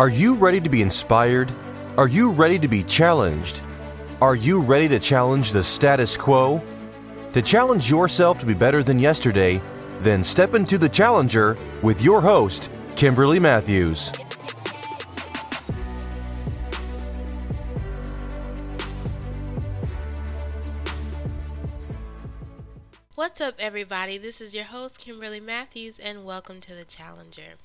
Are you ready to be inspired? Are you ready to be challenged? Are you ready to challenge the status quo? To challenge yourself to be better than yesterday, then step into the challenger with your host, Kimberly Matthews. What's up, everybody? This is your host, Kimberly Matthews, and welcome to the Challenger.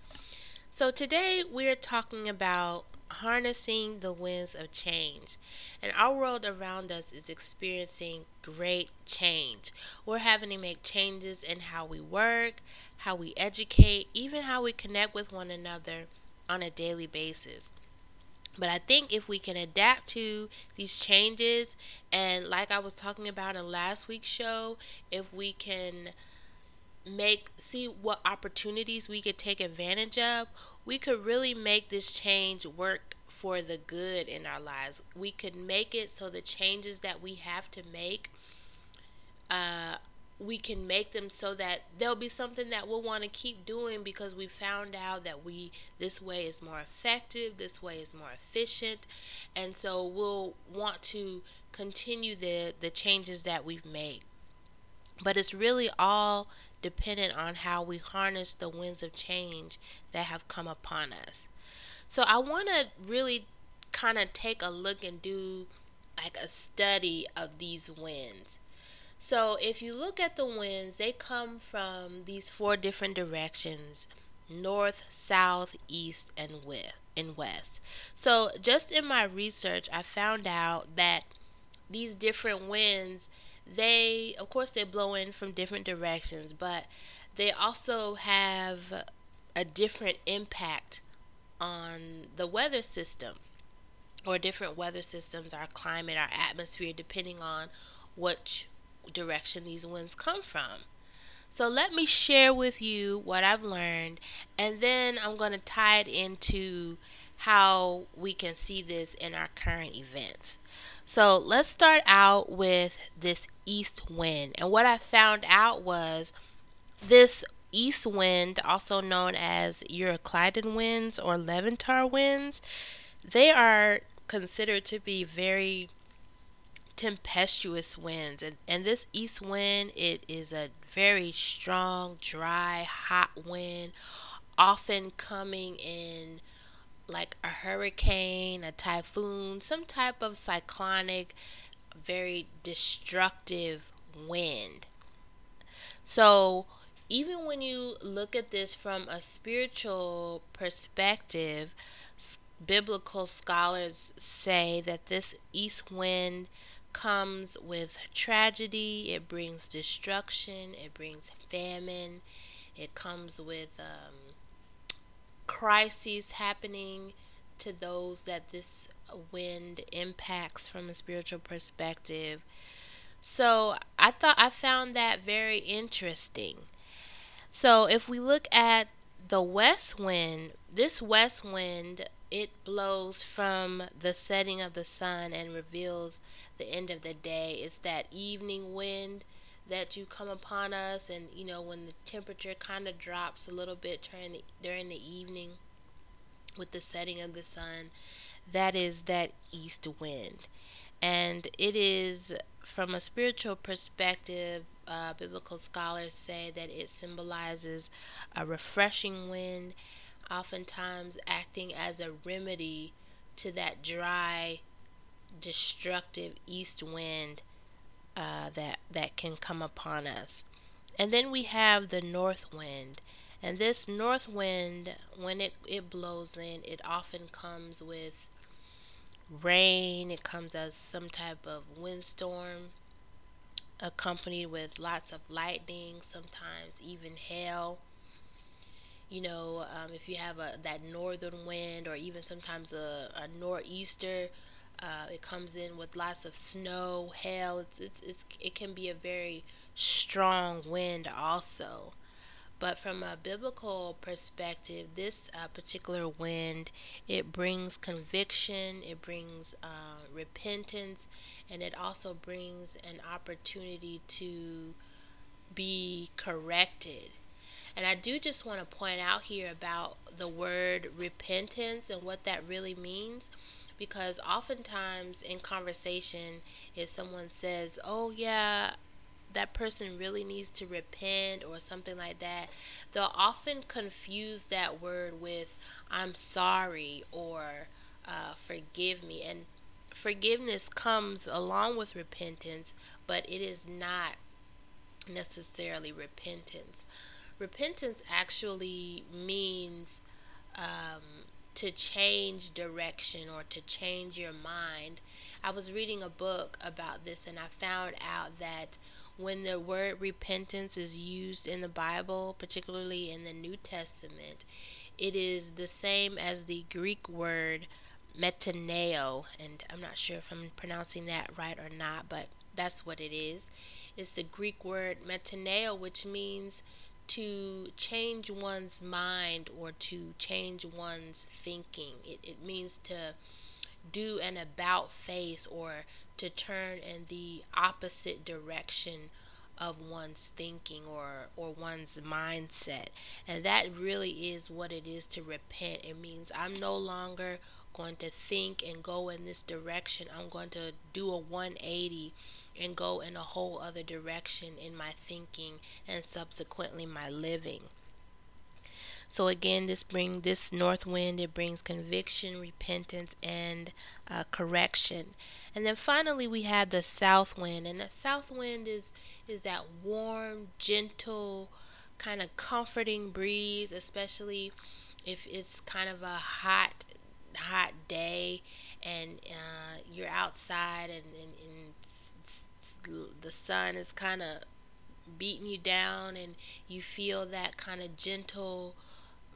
So, today we are talking about harnessing the winds of change. And our world around us is experiencing great change. We're having to make changes in how we work, how we educate, even how we connect with one another on a daily basis. But I think if we can adapt to these changes, and like I was talking about in last week's show, if we can make see what opportunities we could take advantage of, we could really make this change work for the good in our lives. We could make it so the changes that we have to make uh, we can make them so that there'll be something that we'll want to keep doing because we found out that we this way is more effective this way is more efficient and so we'll want to continue the the changes that we've made but it's really all dependent on how we harness the winds of change that have come upon us. So I want to really kind of take a look and do like a study of these winds. So if you look at the winds, they come from these four different directions north, south, east, and west. And west. So just in my research, I found out that these different winds they of course they blow in from different directions but they also have a different impact on the weather system or different weather systems our climate our atmosphere depending on which direction these winds come from so let me share with you what I've learned and then I'm going to tie it into how we can see this in our current events. So let's start out with this east wind. And what I found out was this east wind, also known as Euroclydon winds or Levanter winds, they are considered to be very tempestuous winds and, and this east wind it is a very strong dry hot wind often coming in like a hurricane, a typhoon, some type of cyclonic, very destructive wind. So, even when you look at this from a spiritual perspective, biblical scholars say that this east wind comes with tragedy, it brings destruction, it brings famine, it comes with um, crises happening to those that this wind impacts from a spiritual perspective. So I thought I found that very interesting. So if we look at the west wind, this west wind it blows from the setting of the sun and reveals the end of the day. It's that evening wind that you come upon us and you know when the temperature kind of drops a little bit during the, during the evening with the setting of the sun that is that east wind. And it is from a spiritual perspective uh, biblical scholars say that it symbolizes a refreshing wind oftentimes acting as a remedy to that dry destructive east wind uh, that that can come upon us. And then we have the north wind. And this north wind, when it, it blows in, it often comes with rain, it comes as some type of windstorm, accompanied with lots of lightning, sometimes even hail. You know, um, if you have a that northern wind, or even sometimes a, a nor'easter, uh, it comes in with lots of snow, hail. It's, it's, it's, it can be a very strong wind also. But from a biblical perspective, this uh, particular wind, it brings conviction, it brings uh, repentance, and it also brings an opportunity to be corrected. And I do just want to point out here about the word repentance and what that really means because oftentimes in conversation if someone says oh yeah that person really needs to repent or something like that they'll often confuse that word with i'm sorry or uh, forgive me and forgiveness comes along with repentance but it is not necessarily repentance. Repentance actually means um, to change direction or to change your mind. I was reading a book about this and I found out that when the word repentance is used in the Bible, particularly in the New Testament, it is the same as the Greek word metaneo, and I'm not sure if I'm pronouncing that right or not, but that's what it is. It's the Greek word metaneo, which means to change one's mind or to change one's thinking. It, it means to do an about face or to turn in the opposite direction of one's thinking or or one's mindset and that really is what it is to repent it means i'm no longer going to think and go in this direction i'm going to do a 180 and go in a whole other direction in my thinking and subsequently my living so again, this bring this north wind. It brings conviction, repentance, and uh, correction. And then finally, we have the south wind, and the south wind is is that warm, gentle, kind of comforting breeze, especially if it's kind of a hot hot day and uh, you're outside and, and, and the sun is kind of beating you down and you feel that kind of gentle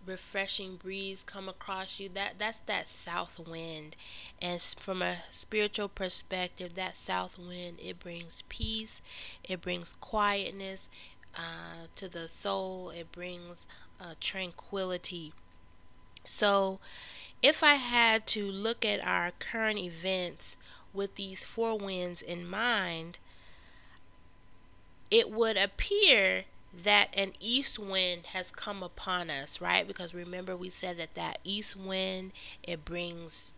refreshing breeze come across you that that's that south wind. And from a spiritual perspective that south wind it brings peace it brings quietness uh, to the soul it brings uh, tranquility. So if i had to look at our current events with these four winds in mind it would appear that an east wind has come upon us, right? Because remember, we said that that east wind it brings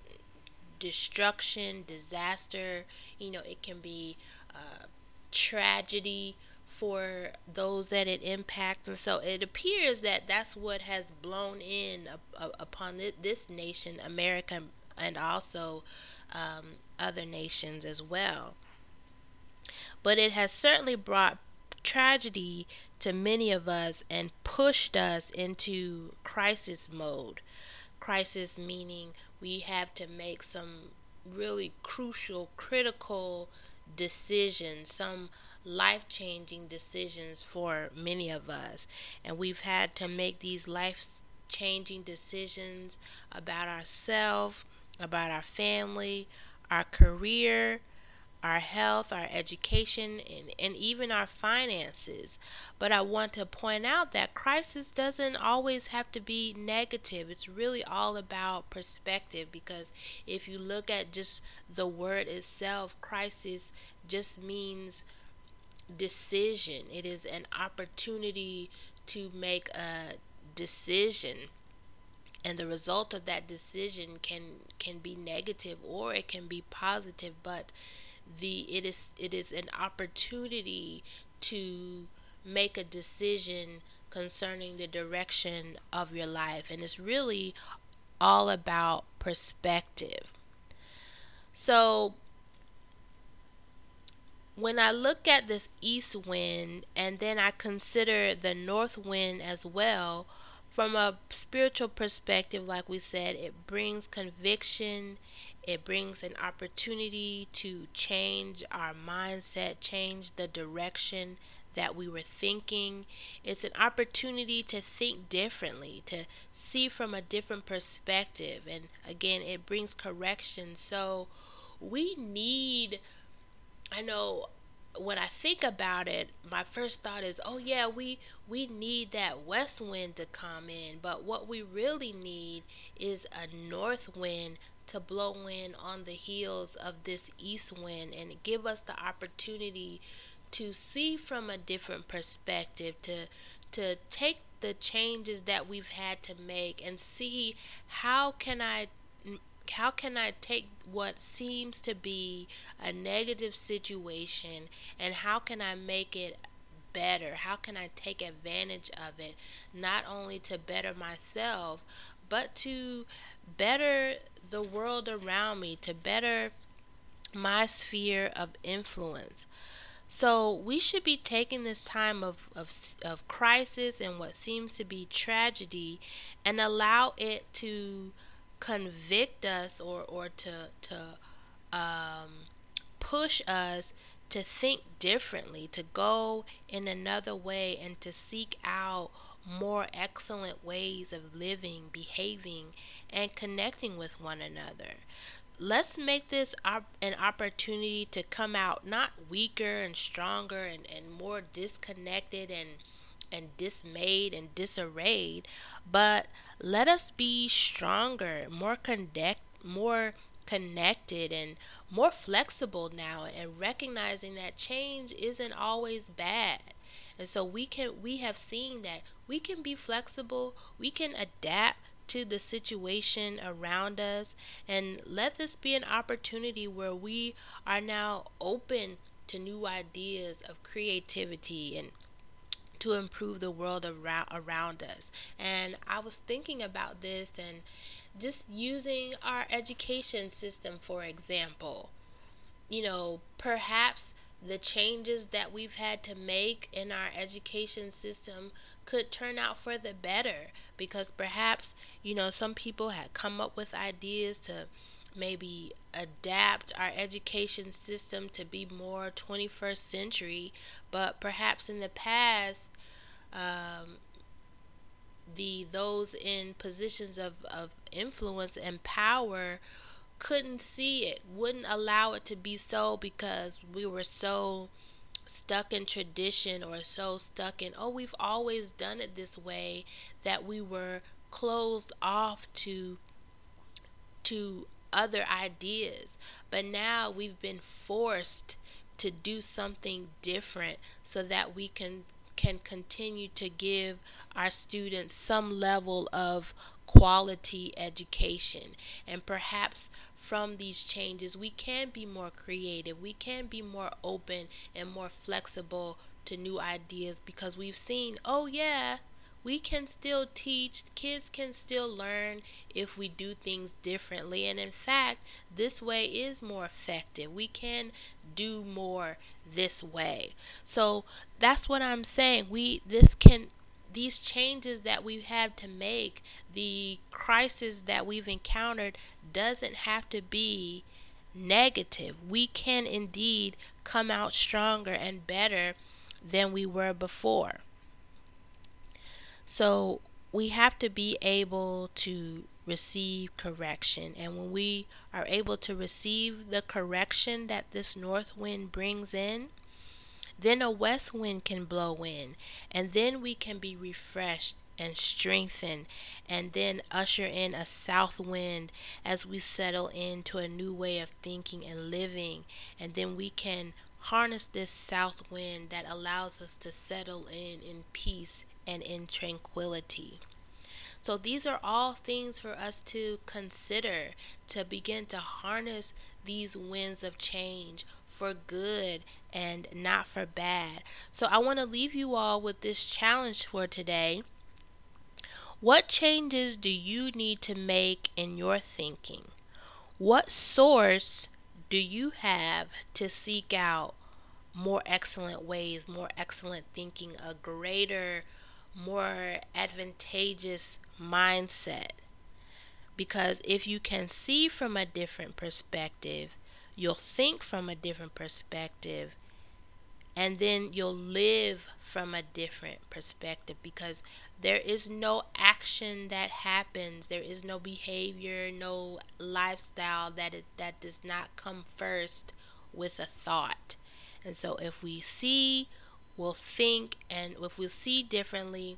destruction, disaster. You know, it can be uh, tragedy for those that it impacts, and so it appears that that's what has blown in upon this nation, America, and also um, other nations as well. But it has certainly brought tragedy to many of us and pushed us into crisis mode. Crisis meaning we have to make some really crucial, critical decisions, some life changing decisions for many of us. And we've had to make these life changing decisions about ourselves, about our family, our career, our health, our education, and, and even our finances. But I want to point out that crisis doesn't always have to be negative. It's really all about perspective because if you look at just the word itself, crisis just means decision. It is an opportunity to make a decision. And the result of that decision can can be negative or it can be positive but the it is it is an opportunity to make a decision concerning the direction of your life. And it's really all about perspective. So when I look at this east wind and then I consider the north wind as well, from a spiritual perspective, like we said, it brings conviction, it brings an opportunity to change our mindset, change the direction that we were thinking. It's an opportunity to think differently, to see from a different perspective. And again, it brings correction. So we need, I know when I think about it, my first thought is, oh yeah, we we need that west wind to come in, but what we really need is a north wind to blow in on the heels of this east wind and give us the opportunity to see from a different perspective to to take the changes that we've had to make and see how can I how can I take what seems to be a negative situation and how can I make it better? How can I take advantage of it not only to better myself but to better the world around me, to better my sphere of influence. So we should be taking this time of, of, of crisis and what seems to be tragedy and allow it to convict us or, or to, to um, push us to think differently, to go in another way, and to seek out more excellent ways of living, behaving, and connecting with one another. Let's make this op- an opportunity to come out not weaker and stronger and, and more disconnected and and dismayed and disarrayed, but let us be stronger, more connect, more connected and more flexible now and recognizing that change isn't always bad. And so we can we have seen that we can be flexible, we can adapt to the situation around us and let this be an opportunity where we are now open to new ideas of creativity and to improve the world around around us. And I was thinking about this and just using our education system for example. You know, perhaps the changes that we've had to make in our education system could turn out for the better because perhaps you know some people had come up with ideas to maybe adapt our education system to be more 21st century but perhaps in the past um, the those in positions of, of influence and power couldn't see it, wouldn't allow it to be so because we were so stuck in tradition or so stuck in, oh, we've always done it this way that we were closed off to to other ideas. But now we've been forced to do something different so that we can can continue to give our students some level of quality education. And perhaps from these changes, we can be more creative, we can be more open and more flexible to new ideas because we've seen, oh, yeah, we can still teach, kids can still learn if we do things differently. And in fact, this way is more effective. We can do more this way. So that's what I'm saying. We this can these changes that we've had to make, the crisis that we've encountered doesn't have to be negative. We can indeed come out stronger and better than we were before. So we have to be able to receive correction. And when we are able to receive the correction that this north wind brings in, then a west wind can blow in, and then we can be refreshed and strengthened, and then usher in a south wind as we settle into a new way of thinking and living, and then we can harness this south wind that allows us to settle in in peace and in tranquility. So, these are all things for us to consider to begin to harness these winds of change for good and not for bad. So, I want to leave you all with this challenge for today. What changes do you need to make in your thinking? What source do you have to seek out more excellent ways, more excellent thinking, a greater more advantageous mindset. Because if you can see from a different perspective, you'll think from a different perspective, and then you'll live from a different perspective. Because there is no action that happens. There is no behavior no lifestyle that it, that does not come first with a thought. And so if we see will think and if we see differently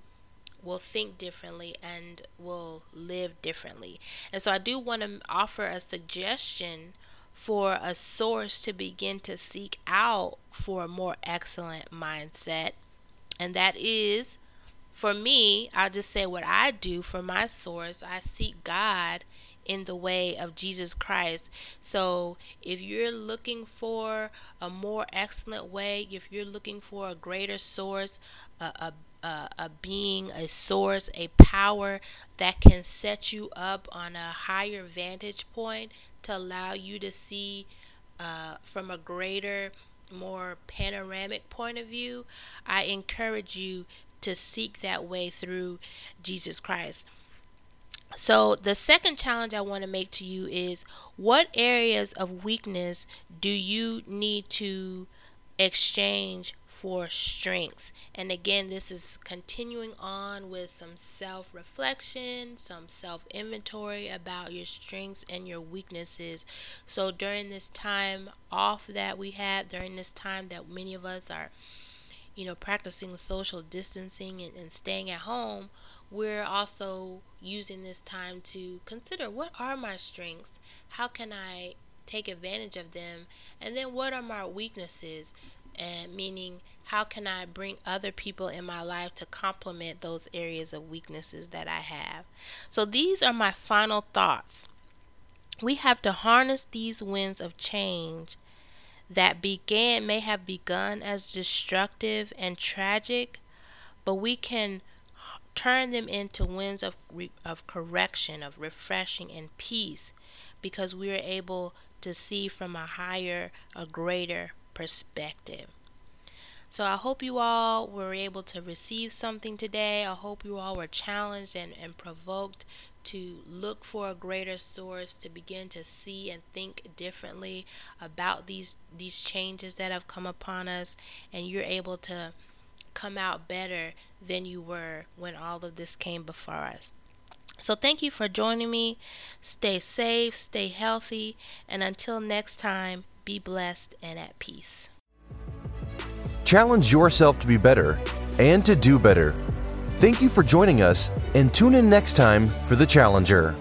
will think differently and will live differently. And so I do want to offer a suggestion for a source to begin to seek out for a more excellent mindset, and that is for me, I'll just say what I do for my source. I seek God in the way of Jesus Christ. So, if you're looking for a more excellent way, if you're looking for a greater source, a, a a, a, being, a source, a power that can set you up on a higher vantage point to allow you to see uh, from a greater, more panoramic point of view, I encourage you to seek that way through Jesus Christ. So, the second challenge I want to make to you is what areas of weakness do you need to exchange for strengths? And again, this is continuing on with some self reflection, some self inventory about your strengths and your weaknesses. So, during this time off that we had, during this time that many of us are you know, practicing social distancing and, and staying at home, we're also using this time to consider what are my strengths? How can I take advantage of them? And then what are my weaknesses? And meaning, how can I bring other people in my life to complement those areas of weaknesses that I have? So, these are my final thoughts. We have to harness these winds of change that began may have begun as destructive and tragic, but we can turn them into winds of of correction, of refreshing and peace because we are able to see from a higher, a greater perspective. So I hope you all were able to receive something today. I hope you all were challenged and, and provoked to look for a greater source, to begin to see and think differently about these these changes that have come upon us, and you're able to come out better than you were when all of this came before us. So, thank you for joining me. Stay safe, stay healthy, and until next time, be blessed and at peace. Challenge yourself to be better and to do better. Thank you for joining us, and tune in next time for The Challenger.